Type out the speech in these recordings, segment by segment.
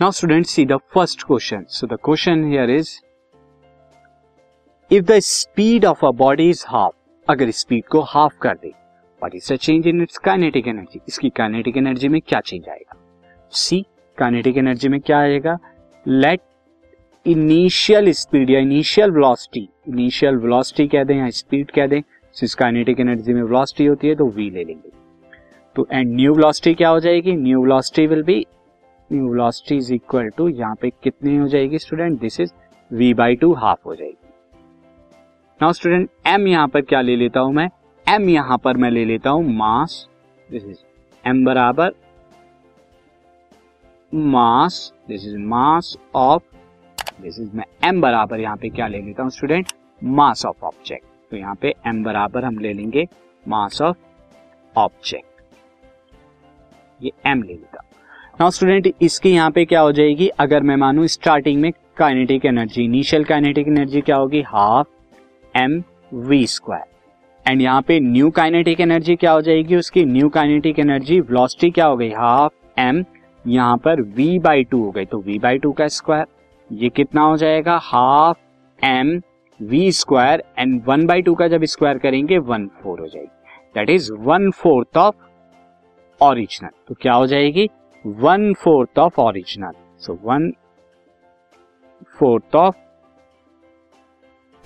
Now student see the first question so the question here is if the speed of a body is half अगर speed को half कर दे what is the change in its kinetic energy इसकी kinetic energy में क्या change आएगा? सी kinetic energy में क्या आएगा? लेट इनिशियल स्पीड या इनिशियल वेलोसिटी इनिशियल वेलोसिटी कह दें या स्पीड कह दें सिंस काइनेटिक एनर्जी में वेलोसिटी होती है तो वी ले लेंगे। तो एंड न्यू वेलोसिटी क्या हो जाएगी? New velocity will be new velocity is equal to यहाँ पे कितनी हो जाएगी student this is v by two half हो जाएगी। नाउ स्टूडेंट m यहाँ पर क्या ले लेता हूँ मैं? M यहाँ पर मैं ले लेता हूँ मास दिस इज़ m बराबर mass this is mass of this is मैं m बराबर यहाँ पे क्या ले लेता हूँ स्टूडेंट मास ऑफ़ ऑब्जेक्ट तो यहाँ पे m बराबर हम ले लेंगे मास ऑफ़ ऑब्जेक्ट ये m ले लेता नाउ स्टूडेंट, इसकी यहाँ पे क्या हो जाएगी? अगर मैं मानू स्टार्टिंग में kinetic energy initial kinetic energy क्या होगी? Half M V square and यहाँ पे न्यू काइनेटिक एनर्जी क्या हो जाएगी उसकी? न्यू काइनेटिक एनर्जी वेलोसिटी क्या हो गई? हाफ़ एम यहाँ पर v बाई टू हो गई। तो v बाई टू का स्क्वायर ये कितना हो जाएगा? Half M V square and one by two का जब स्क्वायर करेंगे वन फोर हो जाएगी। That is one fourth of original तो क्या हो जाएगी? One fourth of original so one fourth of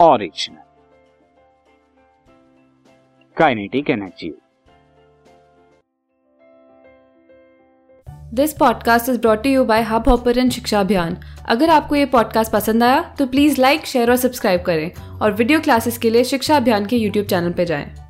original kinetic energy this podcast is brought you by Hub Hopper Shiksha Abhiyan अगर आपको ये पॉडकास्ट पसंद आया तो प्लीज़ लाइक शेयर और सब्सक्राइब करें। और वीडियो क्लासेस के लिए शिक्षा अभियान के यूट्यूब चैनल पर जाएँ।